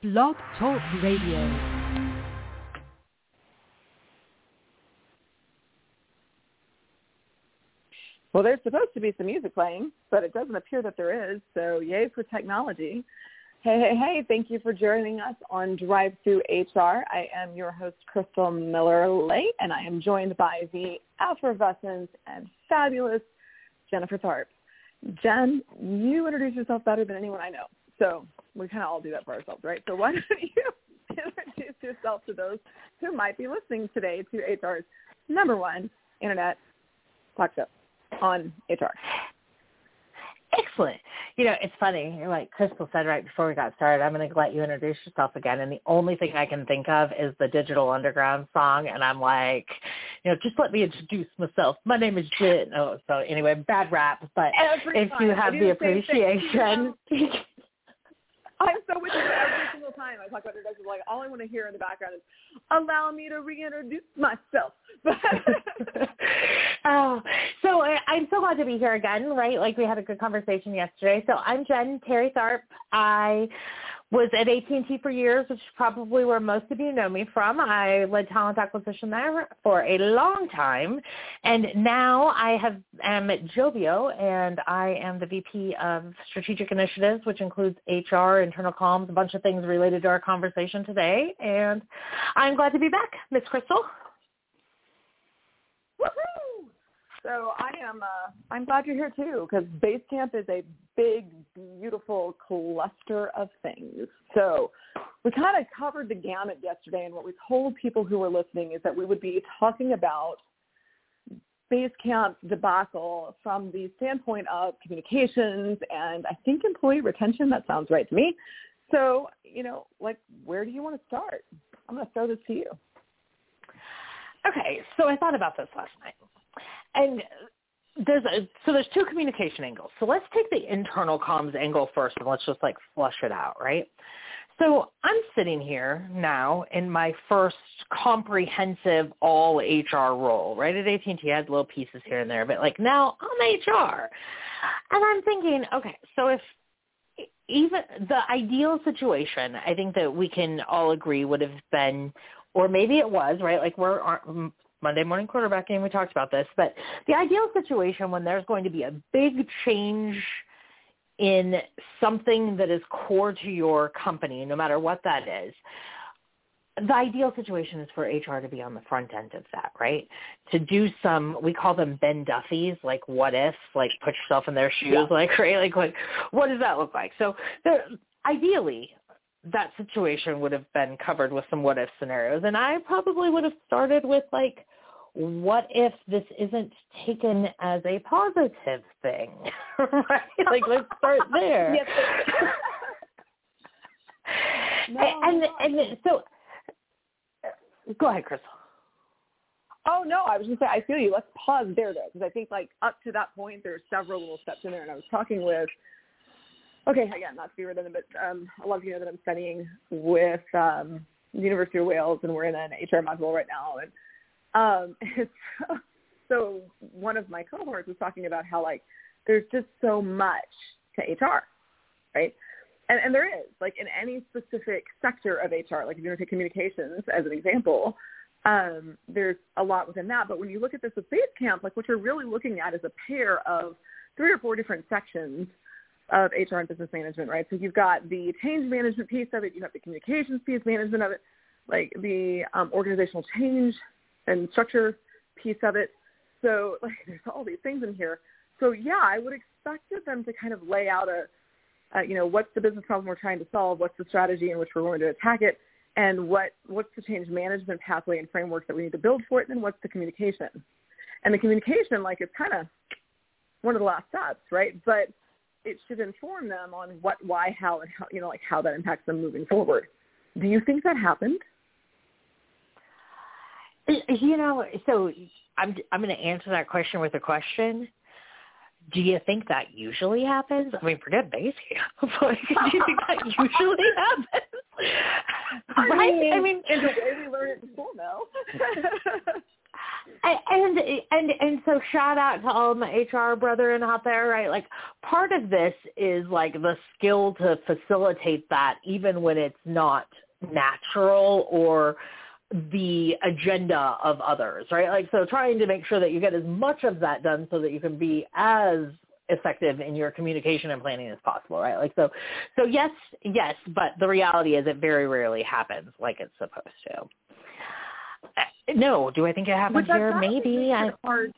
Blog Talk Radio. Well, there's supposed to be some music playing, but it doesn't appear that there is. So yay for technology. Hey, hey, hey, thank you for joining us on Drive Through HR. I am your host, Crystal Miller-Lay, and I am joined by the effervescent and fabulous Jennifer Tharp. Jen, you introduce yourself better than anyone I know. So we kind of all do that for ourselves, right? So why don't you introduce yourself to those who might be listening today to HR's number one internet talk show on HR. Excellent. You know, it's funny, like Crystal said right before we got started, I'm going to let you introduce yourself again. And the only thing I can think of is the Digital Underground song. And I'm like, you know, just let me introduce myself. My name is Jen. Oh, so anyway, bad rap. But Every if time. you have the the appreciation. Every single time I talk about introductions. Like all I want to hear in the background is, "Allow me to reintroduce myself." oh, so I, I'm so glad to be here again, right? Like we had a good conversation yesterday. So I'm Jen Terry Tharp. I was at AT&T for years, which is probably where most of you know me from. I led talent acquisition there for a long time. And now I have am at Joveo, and I am the VP of Strategic Initiatives, which includes HR, internal comms, a bunch of things related to our conversation today. And I'm glad to be back, Miss Crystal. So I am. Uh, I'm glad you're here too, because Basecamp is a big, beautiful cluster of things. So we kind of covered the gamut yesterday, and what we told people who were listening is that we would be talking about Basecamp debacle from the standpoint of communications and I think employee retention. That sounds right to me. So you know, like, where do you want to start? I'm going to throw this to you. Okay, so I thought about this last night, and there's a, so there's two communication angles. So let's take the internal comms angle first, and let's just like flush it out, right? So I'm sitting here now in my first comprehensive all HR role, right? At AT&T, I had little pieces here and there, but like now I'm HR, and I'm thinking, okay, so if even the ideal situation, I think that we can all agree would have been or maybe it was, right? Like we're Monday morning quarterbacking, we talked about this, but the ideal situation when there's going to be a big change in something that is core to your company, no matter what that is, the ideal situation is for HR to be on the front end of that, right? To do some, we call them Ben Duffys, like what ifs, like put yourself in their shoes, Yeah. like, right? Like, like, what does that look like? So there, ideally, that situation would have been covered with some what if scenarios. And I probably would have started with like, what if this isn't taken as a positive thing? right? Like let's start there. Yes. No, and no. and so go ahead, Crystal. Oh no, I was just to say I feel you. Let's pause there though, because I think like up to that point there there's several little steps in there, and I was talking with. Okay, again, not to be redundant, but um, a lot of you know that I'm studying with um, the University of Wales, and we're in an HR module right now, and um, it's, so one of my cohorts was talking about how like there's just so much to HR, right? And, and there is like in any specific sector of HR, like if you want to take communications as an example, um, there's a lot within that. But when you look at this with Basecamp, like what you're really looking at is a pair of three or four different sections of HR and business management, right? So you've got the change management piece of it, you have the communications piece management of it, like the um, organizational change and structure piece of it. So like there's all these things in here. So yeah, I would expect them to kind of lay out a, you know, what's the business problem we're trying to solve, what's the strategy in which we're going to attack it, and what what's the change management pathway and framework that we need to build for it, and then what's the communication. And the communication, like, is kind of one of the last steps, right? But it should inform them on what, why, how, and how, you know, like how that impacts them moving forward. Do you think that happened? You know, so I'm I'm going to answer that question with a question. Do you think that usually happens? I mean, forget base camp. but do you think that usually happens? right? I mean, in the way we learn it in school, no. and and and so shout out to all my HR brethren out there, right? Like part of this is like the skill to facilitate that even when it's not natural or the agenda of others, right? Like so trying to make sure that you get as much of that done so that you can be as effective in your communication and planning as possible, right? Like so so yes, yes, but the reality is it very rarely happens like it's supposed to. Uh, no, do I think it happens here? Maybe. I hard.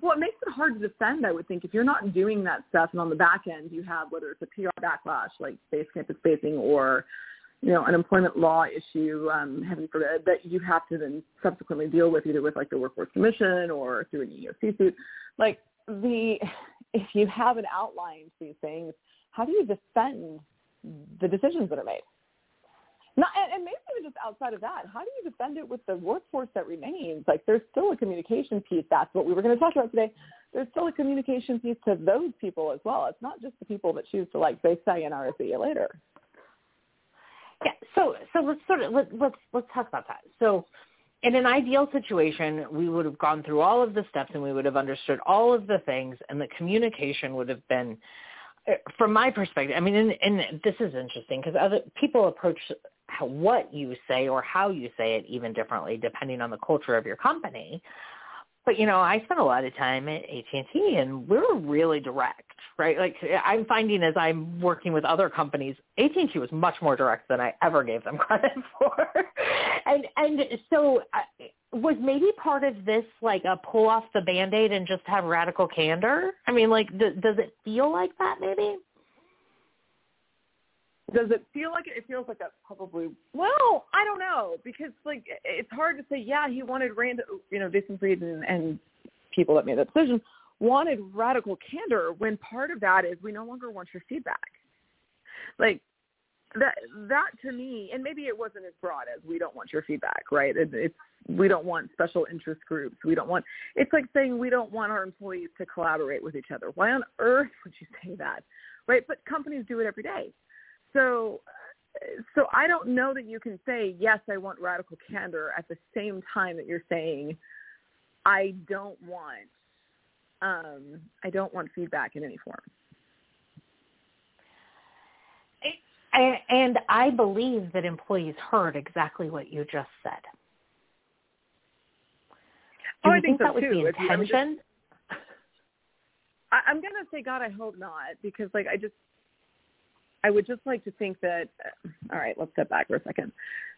Well, it makes it hard to defend, I would think, if you're not doing that stuff and on the back end you have whether it's a PR backlash like space campus spacing or you know, an employment law issue, um, heaven forbid, that you have to then subsequently deal with either with like the Workforce Commission or through an EEOC suit. Like the, if you haven't outlined these things, how do you defend the decisions that are made? Not, and, maybe even just outside of that, how do you defend it with the workforce that remains? Like there's still a communication piece. That's what we were going to talk about today. There's still a communication piece to those people as well. It's not just the people that choose to like say sayonara, see you later. Yeah. So so let's sort of let, let's let's talk about that. So in an ideal situation, we would have gone through all of the steps and we would have understood all of the things, and the communication would have been, uh, from my perspective. I mean, and, and this is interesting because other people approach what you say or how you say it even differently depending on the culture of your company. But you know, I spent a lot of time at AT&T, and we're really direct, right? Like I'm finding as I'm working with other companies, AT&T was much more direct than I ever gave them credit for, and and so I, was maybe part of this like a pull off the band-aid and just have radical candor. I mean, like, th- does it feel like that? Maybe. Does it feel like it? It feels like that's probably well. I don't know because like it's hard to say. Yeah, he wanted Rand, you know, Jason Fried and, and people that made that decision wanted radical candor when part of that is we no longer want your feedback. Like that that to me, and maybe it wasn't as broad as we don't want your feedback, right? It, it's we don't want special interest groups. We don't want. It's like saying we don't want our employees to collaborate with each other. Why on earth would you say that, right? But companies do it every day. So, so I don't know that you can say yes, I want radical candor at the same time that you're saying I don't want, um, I don't want feedback in any form. And I believe that employees heard exactly what you just said. Do oh, you I think, think so that was too. the intention? I, I'm gonna say, God, I hope not, because like I just I would just like to think that. All right, let's step back for a second.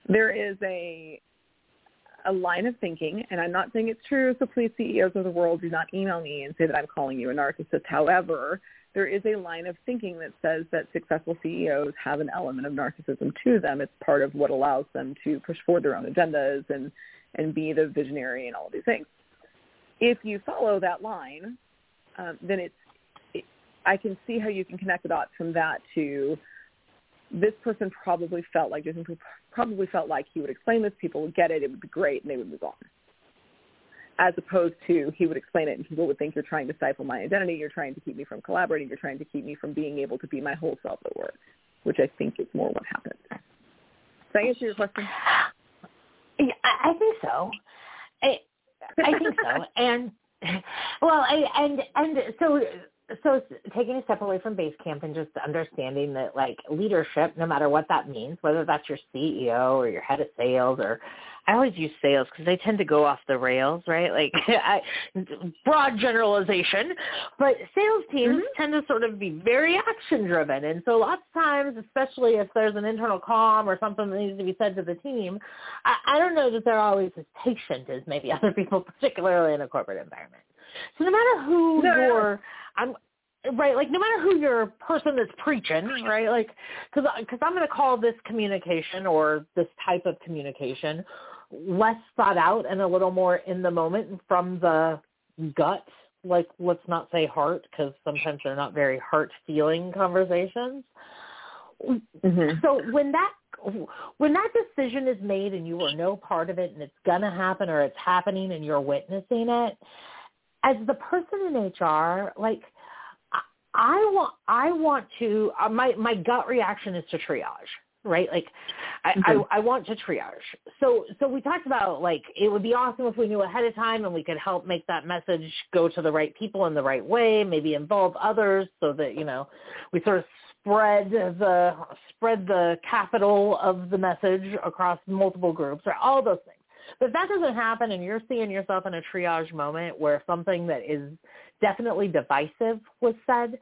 There is a a line of thinking, and I'm not saying it's true. So please, CEOs of the world, do not email me and say that I'm calling you a narcissist. However, there is a line of thinking that says that successful CEOs have an element of narcissism to them. It's part of what allows them to push forward their own agendas and and be the visionary and all of these things. If you follow that line, um, then it's I can see how you can connect the dots from that to this person probably felt like Jason probably felt like he would explain this, people would get it, it would be great, and they would move on. As opposed to he would explain it and people would think you're trying to stifle my identity, you're trying to keep me from collaborating, you're trying to keep me from being able to be my whole self at work, which I think is more what happened. Does that answer your question? Yeah, I think so. I, I think so. And well, I, and and so so taking a step away from Basecamp and just understanding that like leadership, no matter what that means, whether that's your CEO or your head of sales or I always use sales because they tend to go off the rails, right? Like I, broad generalization, but sales teams mm-hmm. tend to sort of be very action driven. And so lots of times, especially if there's an internal comm or something that needs to be said to the team, I, I don't know that they're always as patient as maybe other people, particularly in a corporate environment. So no matter who no, your I'm right like no matter who your person that's preaching right like because because i'm going to call this communication or this type of communication less thought out and a little more in the moment from the gut like let's not say heart because sometimes they're not very heart feeling conversations mm-hmm. so when that when that decision is made and you are no part of it and it's going to happen or it's happening and you're witnessing it as the person in hr like I want I want to uh, my my gut reaction is to triage, right? Like I, mm-hmm. I I want to triage. So so we talked about like it would be awesome if we knew ahead of time and we could help make that message go to the right people in the right way, maybe involve others so that, you know, we sort of spread the spread the capital of the message across multiple groups or all those things. But if that doesn't happen and you're seeing yourself in a triage moment where something that is definitely divisive was said,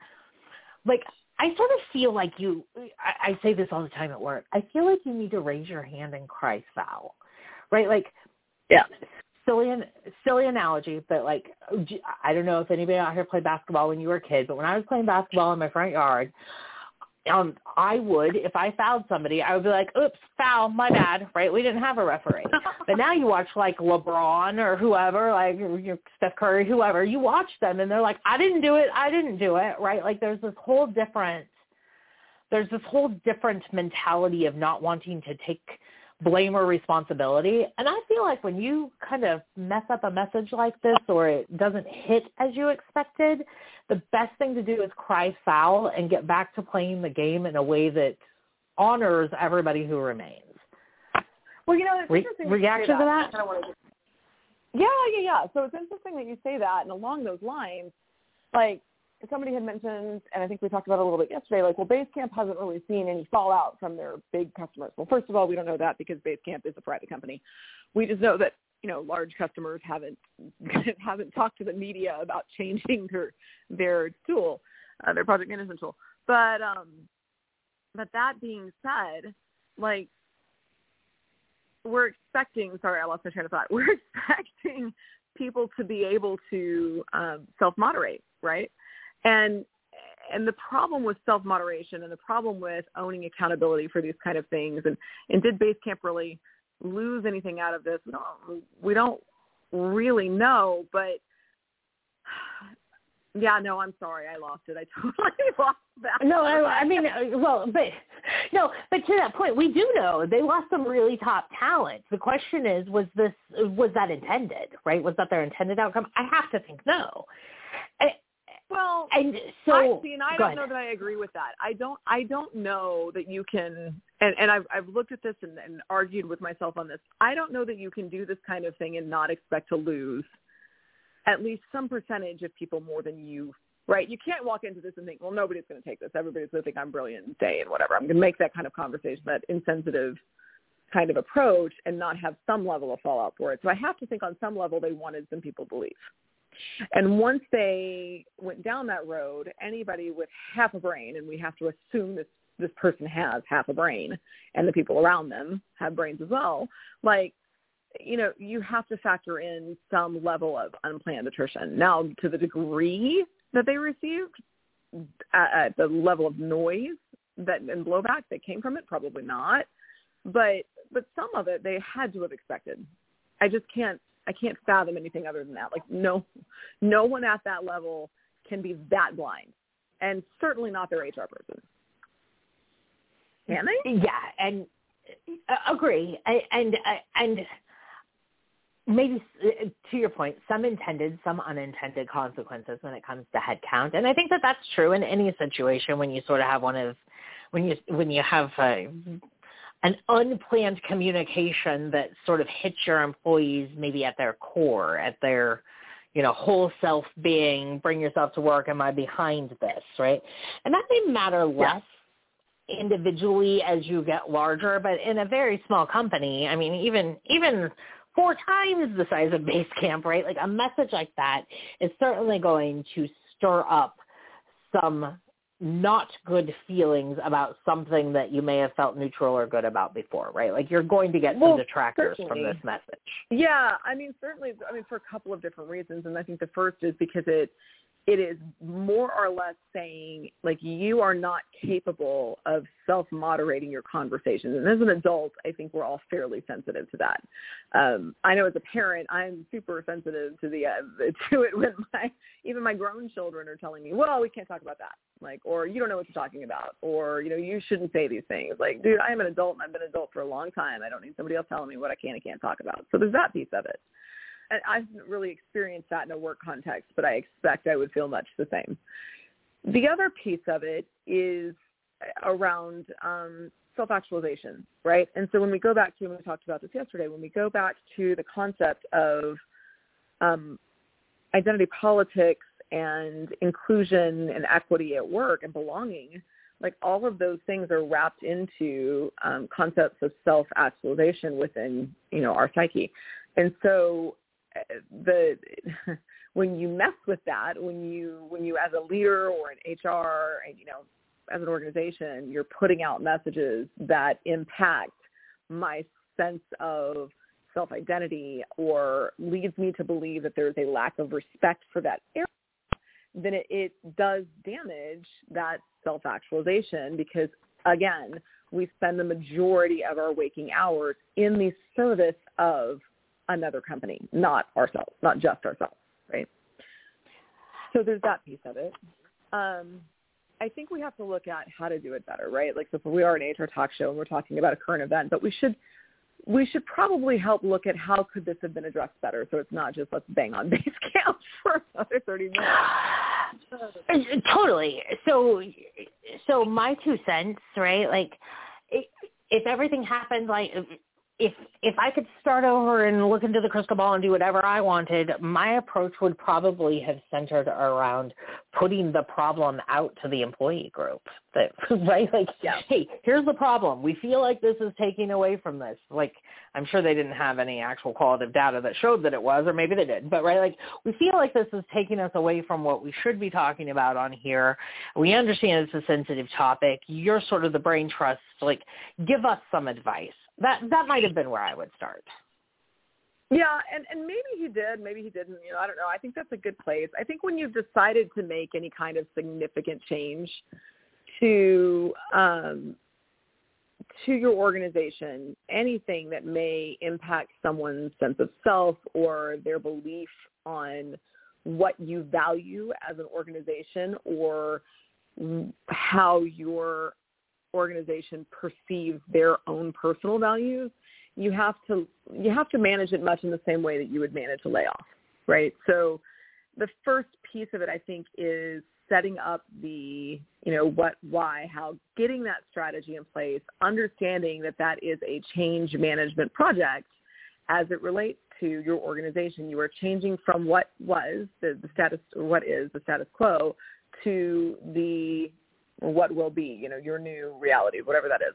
like I sort of feel like you, I, I say this all the time at work, I feel like you need to raise your hand and cry foul, right? Like, yeah. Silly, silly analogy, but like, I don't know if anybody out here played basketball when you were a kid, but when I was playing basketball in my front yard, um, I would, if I fouled somebody, I would be like, oops, foul, my bad, right? We didn't have a referee. but now you watch like LeBron or whoever, like you know, Steph Curry, whoever, you watch them and they're like, I didn't do it, I didn't do it, right? Like there's this whole different, there's this whole different mentality of not wanting to take blame or responsibility. And I feel like when you kind of mess up a message like this or it doesn't hit as you expected, the best thing to do is cry foul and get back to playing the game in a way that honors everybody who remains. Well, you know, it's Re- interesting reaction to that. that? Yeah, yeah, yeah. So it's interesting that you say that, and along those lines, like somebody had mentioned, and I think we talked about it a little bit yesterday, like, well, Basecamp hasn't really seen any fallout from their big customers. Well, first of all, we don't know that because Basecamp is a private company. We just know that you know large customers haven't haven't talked to the media about changing their their tool, uh, their project management tool. But um, but that being said, like we're expecting. Sorry, I lost my train of thought. We're expecting people to be able to um, self moderate, right? And and the problem with self moderation and the problem with owning accountability for these kind of things and and did Basecamp really lose anything out of this? We don't, we don't really know, but yeah, no, I'm sorry, I lost it. I totally lost that. No, I, I mean, uh, well, but no, but to that point, we do know they lost some really top talent. The question is, was this was that intended? Right? Was that their intended outcome? I have to think no. Well, and so I, see, and I don't ahead. know that I agree with that. I don't. I don't know that you can. And, and I've I've looked at this and, and argued with myself on this. I don't know that you can do this kind of thing and not expect to lose at least some percentage of people more than you. Right? You can't walk into this and think, well, nobody's going to take this. Everybody's going to think I'm brilliant and day and whatever. I'm going to make that kind of conversation, that insensitive kind of approach, and not have some level of fallout for it. So I have to think on some level they wanted some people to believe. And once they went down that road, anybody with half a brain, and we have to assume this this person has half a brain, and the people around them have brains as well, like you know, you have to factor in some level of unplanned attrition. Now, to the degree that they received, at, at the level of noise that and blowback that came from it, probably not. But but some of it they had to have expected. I just can't I can't fathom anything other than that. Like no, no one at that level can be that blind, and certainly not their HR person. Can they? Yeah, and uh, agree, and and maybe uh, to your point, some intended, some unintended consequences when it comes to headcount, and I think that that's true in any situation when you sort of have one of when you when you have a an unplanned communication that sort of hits your employees maybe at their core, at their, you know, whole self being, bring yourself to work, am I behind this, right? And that may matter less yeah. individually as you get larger, but in a very small company, I mean, even, even four times the size of Basecamp, right? Like a message like that is certainly going to stir up some not good feelings about something that you may have felt neutral or good about before, right? Like you're going to get well, some detractors certainly. from this message. Yeah, I mean certainly I mean for a couple of different reasons and I think the first is because it it is more or less saying like you are not capable of self-moderating your conversations. And as an adult, I think we're all fairly sensitive to that. Um, I know as a parent, I'm super sensitive to the uh, to it when my even my grown children are telling me, "Well, we can't talk about that," like, or "You don't know what you're talking about," or you know, "You shouldn't say these things." Like, dude, I am an adult and I've been an adult for a long time. I don't need somebody else telling me what I can and can't talk about. So there's that piece of it. I haven't really experienced that in a work context, but I expect I would feel much the same. The other piece of it is, around um, self-actualization, right? And so when we go back to, and we talked about this yesterday, when we go back to the concept of um, identity politics and inclusion and equity at work and belonging, like all of those things are wrapped into um, concepts of self-actualization within, you know, our psyche. And so the when you mess with that, when you when you as a leader or an HR, and you know, as an organization, you're putting out messages that impact my sense of self-identity or leads me to believe that there's a lack of respect for that area, then it, it does damage that self-actualization because, again, we spend the majority of our waking hours in the service of another company, not ourselves, not just ourselves, right? So there's that piece of it. Um, I think we have to look at how to do it better, right? Like, so we are an HR talk show and we're talking about a current event, but we should we should probably help look at how could this have been addressed better, so it's not just let's bang on base camp for another thirty minutes. Totally. So, so my two cents, right? Like, if everything happened like if if I could start over and look into the crystal ball and do whatever I wanted, my approach would probably have centered around putting the problem out to the employee group. That right, like, yeah. hey, here's the problem. We feel like this is taking away from this. Like, I'm sure they didn't have any actual qualitative data that showed that it was, or maybe they did. But right, like, we feel like this is taking us away from what we should be talking about on here. We understand it's a sensitive topic. You're sort of the brain trust. Like, give us some advice that that might have been where I would start. Yeah, and and maybe he did, maybe he didn't. You know, I don't know. I think that's a good place. I think when you've decided to make any kind of significant change to um, to your organization, anything that may impact someone's sense of self or their belief on what you value as an organization or how your organization perceives their own personal values, you have to you have to manage it much in the same way that you would manage a layoff, right? So the first piece of it I think is setting up the, you know, what, why, how, getting that strategy in place, understanding that that is a change management project as it relates to your organization. You are changing from what was the, the status, or what is the status quo to the what will be, you know, your new reality, whatever that is.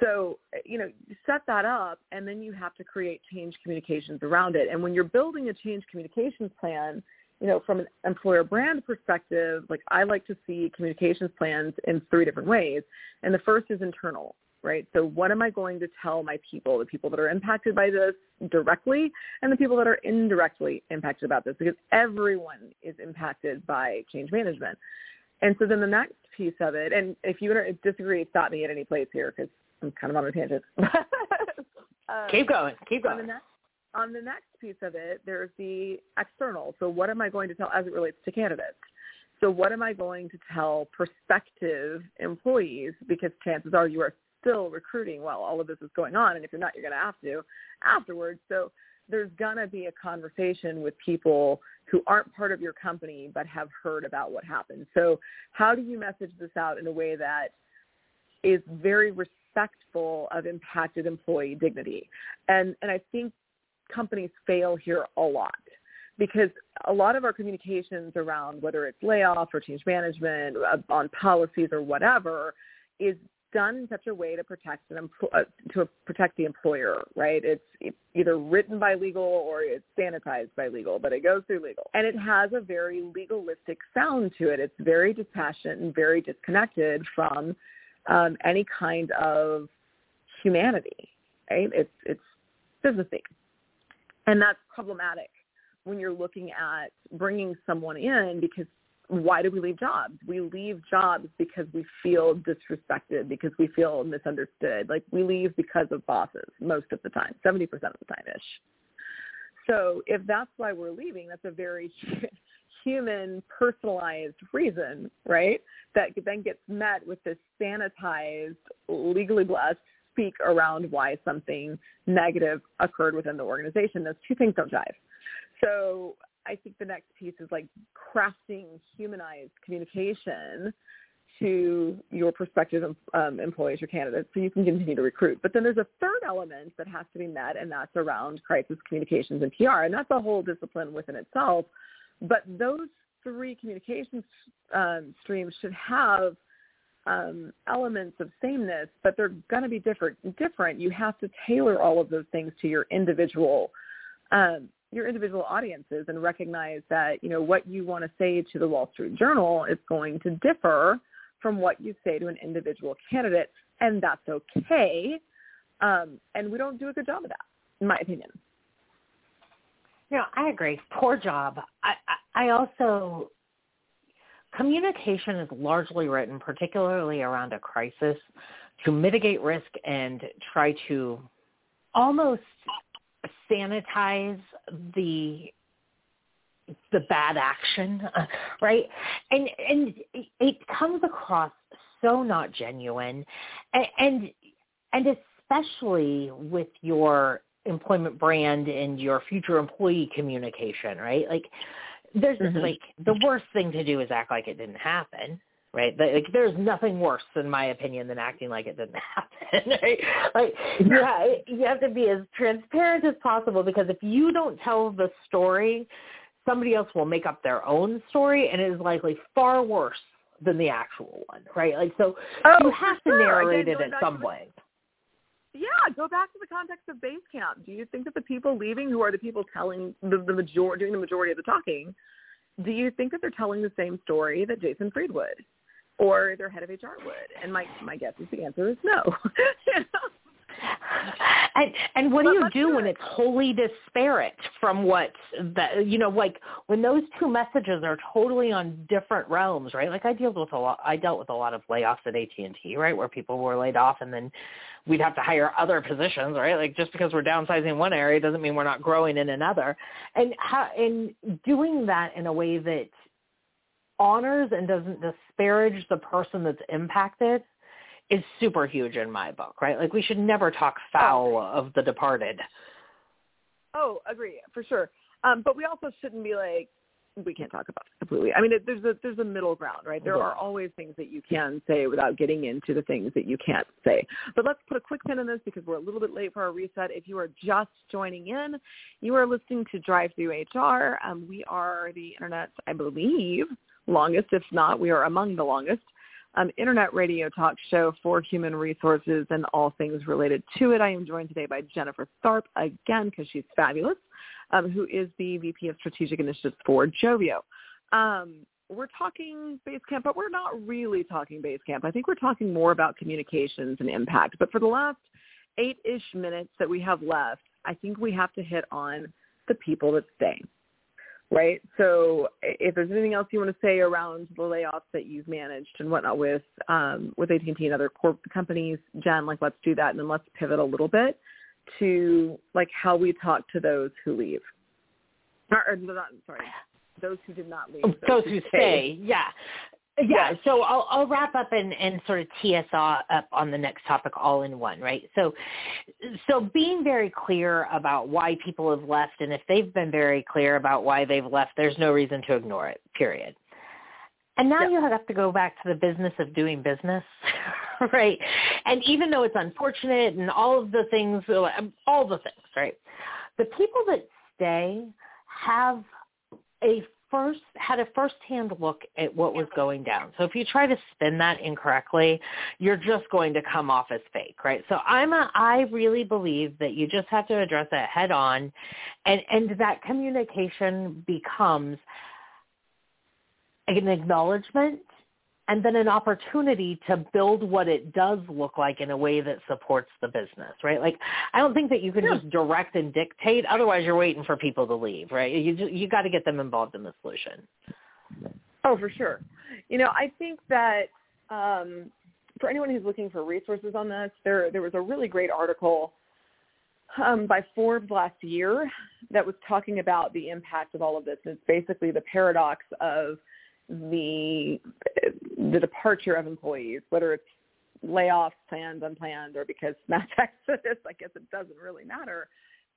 So, you know, you set that up and then you have to create change communications around it. And when you're building a change communications plan, you know, from an employer brand perspective, like I like to see communications plans in three different ways. And the first is internal, right? So what am I going to tell my people, the people that are impacted by this directly and the people that are indirectly impacted about this because everyone is impacted by change management. And so then the next piece of it, and if you disagree, stop me at any place here because I'm kind of on a tangent. um, keep going. Keep going. On the, next, on the next piece of it, there's the external. So what am I going to tell as it relates to candidates? So what am I going to tell prospective employees? Because chances are you are still recruiting while all of this is going on, and if you're not, you're going to have to afterwards. So there's going to be a conversation with people who aren't part of your company but have heard about what happened. So how do you message this out in a way that is very respectful of impacted employee dignity? And and I think companies fail here a lot because a lot of our communications around whether it's layoff or change management uh, on policies or whatever is done in such a way to protect an empl- uh, to protect the employer, right? It's either written by legal or it's sanitized by legal, but it goes through legal. And it has a very legalistic sound to it. It's very dispassionate and very disconnected from um, any kind of humanity, right? It's it's businessy, and that's problematic when you're looking at bringing someone in because why do we leave jobs? We leave jobs because we feel disrespected, because we feel misunderstood. Like we leave because of bosses most of the time, 70% of the time-ish. So if that's why we're leaving, that's a very human, personalized reason, right? That then gets met with this sanitized, legally blessed speak around why something negative occurred within the organization. Those two things don't jive. So I think the next piece is like crafting humanized communication to your prospective um, employees or candidates so you can continue to recruit. But then there's a third element that has to be met, and that's around crisis communications and PR, and that's a whole discipline within itself. But those three communications um, streams should have um, elements of sameness, but they're going to be different. Different. You have to tailor all of those things to your individual um, your individual audiences and recognize that you know what you want to say to the Wall Street Journal is going to differ from what you say to an individual candidate, and that's okay. Um, and we don't do a good job of that, in my opinion. Yeah, I agree. Poor job. I, I, I also communication is largely written, particularly around a crisis, to mitigate risk and try to almost sanitize the the bad action, right? And and it comes across so not genuine, and and, and especially with your employment brand and your future employee communication, right? Like there's mm-hmm. like the worst thing to do is act like it didn't happen, right? Like there's nothing worse, in my opinion, than acting like it didn't happen. Right? Like yeah, you have to be as transparent as possible because if you don't tell the story, somebody else will make up their own story, and it is likely far worse than the actual one, right? Like so, oh, you have to sure. narrate it in some way. Yeah, go back to the context of base camp. Do you think that the people leaving, who are the people telling the, the major doing the majority of the talking, do you think that they're telling the same story that Jason Fried would? Or their head of HR would? And my my guess is the answer is no. And and what do you do when it's wholly disparate from what that you know like when those two messages are totally on different realms, right? Like I dealt with a lot I dealt with a lot of layoffs at AT&T, right, where people were laid off and then we'd have to hire other positions, right? Like just because we're downsizing one area doesn't mean we're not growing in another. And how and doing that in a way that honors and doesn't disparage the person that's impacted is super huge in my book, right? Like we should never talk foul oh, of the departed. Oh, agree for sure. Um, but we also shouldn't be like we can't talk about it completely. I mean, it, there's a there's a middle ground, right? There are always things that you can say without getting into the things that you can't say. But let's put a quick pin in this because we're a little bit late for our reset. If you are just joining in, you are listening to Drive Through HR. Um, we are the internet, I believe, longest, if not, we are among the longest, um, internet radio talk show for human resources and all things related to it. I am joined today by Jennifer Tharp again because she's fabulous, um, who is the VP of Strategic Initiatives for Joveo. Um, we're talking Basecamp, but we're not really talking Basecamp. I think we're talking more about communications and impact. But for the last eight-ish minutes that we have left, I think we have to hit on the people that stay right? So if there's anything else you want to say around the layoffs that you've managed and whatnot with um, with AT&T and other corp companies, Jen, like let's do that, and then let's pivot a little bit to like how we talk to those who leave. Or, or not, sorry, those who did not leave. Those, those who, who stay. Yeah. Yeah, so I'll, I'll wrap up and, and sort of tee us up on the next topic all in one, right? So, so being very clear about why people have left, and if they've been very clear about why they've left, there's no reason to ignore it. Period. And now you have to go back to the business of doing business, right? And even though it's unfortunate and all of the things, all the things, right? The people that stay have a first had a first-hand look at what was going down. So if you try to spin that incorrectly, you're just going to come off as fake, right? So I'm a I really believe that you just have to address it head on and and that communication becomes an acknowledgement and then an opportunity to build what it does look like in a way that supports the business, right? Like, I don't think that you can yeah. just direct and dictate. Otherwise, you're waiting for people to leave, right? You you got to get them involved in the solution. Oh, for sure. You know, I think that um, for anyone who's looking for resources on this, there there was a really great article um, by Forbes last year that was talking about the impact of all of this. It's basically the paradox of the the departure of employees, whether it's layoffs, planned, unplanned, or because mass exodus, I guess it doesn't really matter.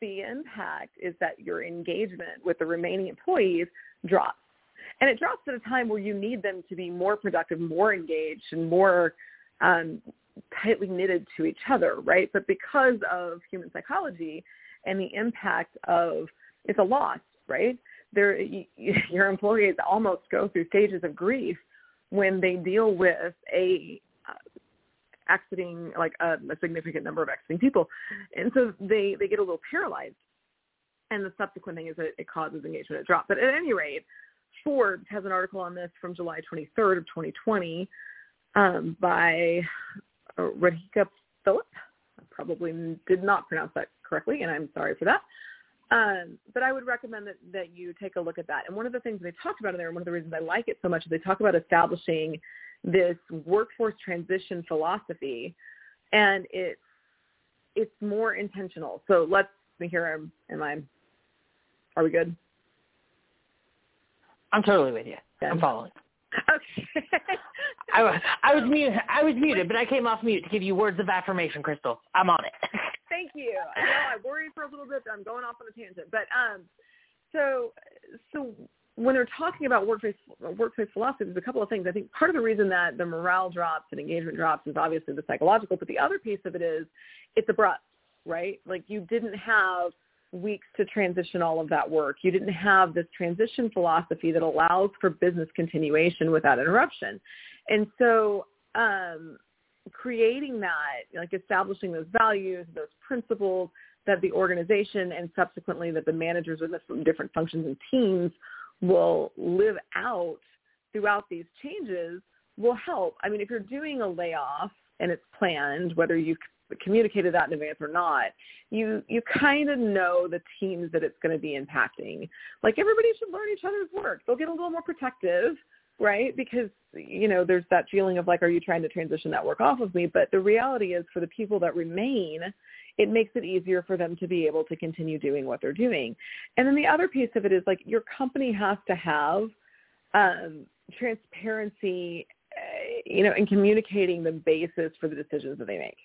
The impact is that your engagement with the remaining employees drops. And it drops at a time where you need them to be more productive, more engaged, and more um, tightly knitted to each other, right? But because of human psychology and the impact of it's a loss, right? There, your employees almost go through stages of grief when they deal with a uh, exiting like a, a significant number of exiting people, and so they they get a little paralyzed. And the subsequent thing is that it causes engagement to drop. But at any rate, Forbes has an article on this from July 23rd of 2020 um, by Radhika Philip. I probably did not pronounce that correctly, and I'm sorry for that. Um, but I would recommend that, that you take a look at that. And one of the things they talked about in there, and one of the reasons I like it so much, is they talk about establishing this workforce transition philosophy, and it's it's more intentional. So let's see here. Am, am I? Are we good? I'm totally with you. I'm following. Okay. I was I was muted. I was muted, but I came off mute to give you words of affirmation, Crystal. I'm on it. Thank you. I know I worried for a little bit. I'm going off on a tangent, but um, so so when they're talking about workplace workplace philosophy, there's a couple of things. I think part of the reason that the morale drops and engagement drops is obviously the psychological, but the other piece of it is it's abrupt, right? Like you didn't have weeks to transition all of that work. You didn't have this transition philosophy that allows for business continuation without interruption. And so um, creating that, like establishing those values, those principles that the organization and subsequently that the managers of the different functions and teams will live out throughout these changes will help. I mean, if you're doing a layoff and it's planned, whether you've communicated that in advance or not, you you kind of know the teams that it's going to be impacting. Like everybody should learn each other's work. They'll get a little more protective, right? Because you know there's that feeling of like, are you trying to transition that work off of me? But the reality is, for the people that remain, it makes it easier for them to be able to continue doing what they're doing. And then the other piece of it is like your company has to have um, transparency, uh, you know, in communicating the basis for the decisions that they make.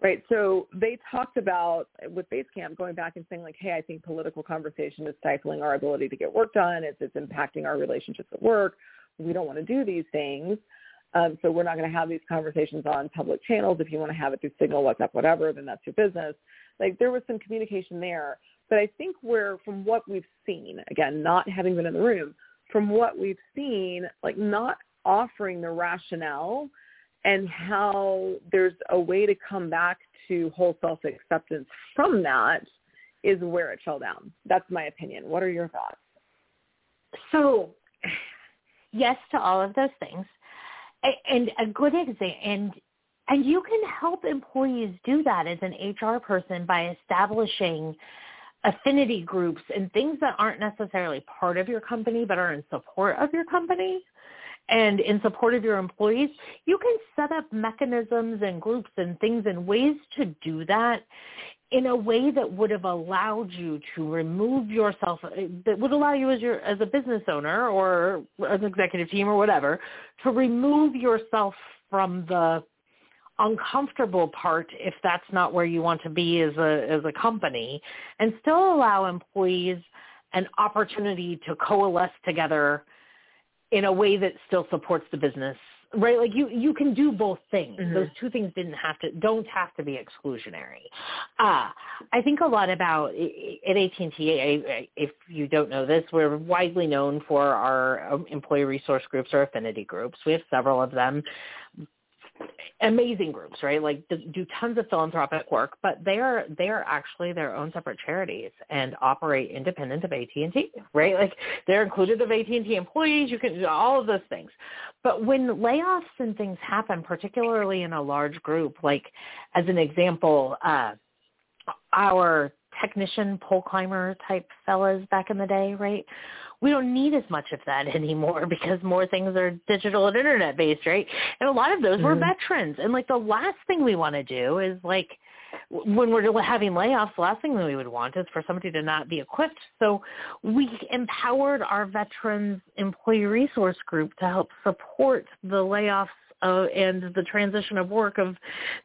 Right. So they talked about with Basecamp going back and saying like, hey, I think political conversation is stifling our ability to get work done. It's, it's impacting our relationships at work. We don't want to do these things. Um, so we're not going to have these conversations on public channels. If you want to have it through Signal, WhatsApp, whatever, then that's your business. Like there was some communication there. But I think where, from what we've seen, again, not having been in the room, from what we've seen, like not offering the rationale and how there's a way to come back to whole self-acceptance from that is where it fell down. That's my opinion. What are your thoughts? So, yes to all of those things. And a good example and and you can help employees do that as an HR person by establishing affinity groups and things that aren't necessarily part of your company but are in support of your company and in support of your employees, you can set up mechanisms and groups and things and ways to do that in a way that would have allowed you to remove yourself uh, that would allow you as your as a business owner or as an executive team or whatever to remove yourself from the uncomfortable part if that's not where you want to be as a as a company and still allow employees an opportunity to coalesce together in a way that still supports the business right? Like you you can do both things. Mm-hmm. those two things didn't have to don't have to be exclusionary. Uh i think a lot about at at&t if you don't know this we're widely known for our um, employee resource groups or affinity groups. We have several of them amazing groups, right? Like do tons of philanthropic work, but they're they're actually their own separate charities and operate independent of AT&T, right? Like they're included of AT&T employees. You can do all of those things. But when layoffs and things happen, particularly in a large group, like as an example, uh, our technician pole climber type fellas back in the day, right? We don't need as much of that anymore because more things are digital and internet based, right? And a lot of those mm-hmm. were veterans. And like the last thing we want to do is like when we're having layoffs, the last thing that we would want is for somebody to not be equipped. So we empowered our veterans employee resource group to help support the layoffs uh, and the transition of work of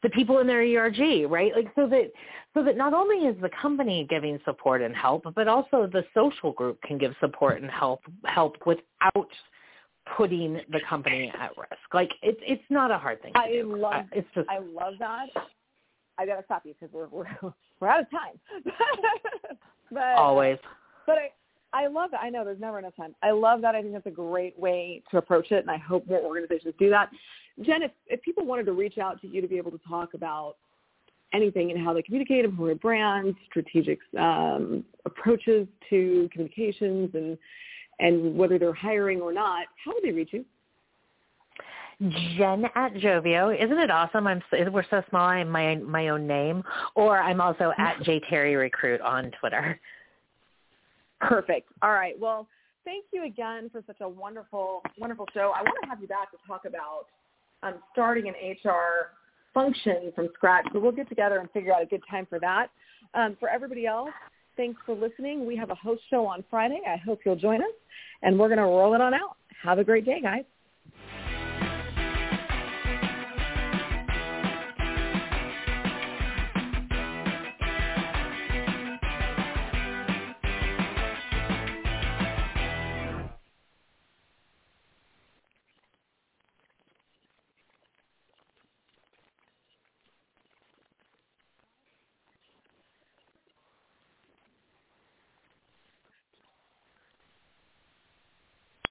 the people in their ERG, right? Like so that so that not only is the company giving support and help, but also the social group can give support and help help without putting the company at risk. Like it's it's not a hard thing. I do. love it's just I love that. I gotta stop you because we're we're we're out of time. but always. but I I love that. I know there's never enough time. I love that. I think that's a great way to approach it, and I hope more organizations do that. Jen, if if people wanted to reach out to you to be able to talk about anything and how they communicate, employer brands, strategic um, approaches to communications, and and whether they're hiring or not, how do they reach you? Jen at Joveo. Isn't it awesome? I'm so, we're so small. I'm my my own name, or I'm also at J Terry Recruit on Twitter. Perfect. All right. Well, thank you again for such a wonderful wonderful show. I want to have you back to talk about um, starting an HR function from scratch. So we'll get together and figure out a good time for that. Um, for everybody else, thanks for listening. We have a host show on Friday. I hope you'll join us, and we're going to roll it on out. Have a great day, guys.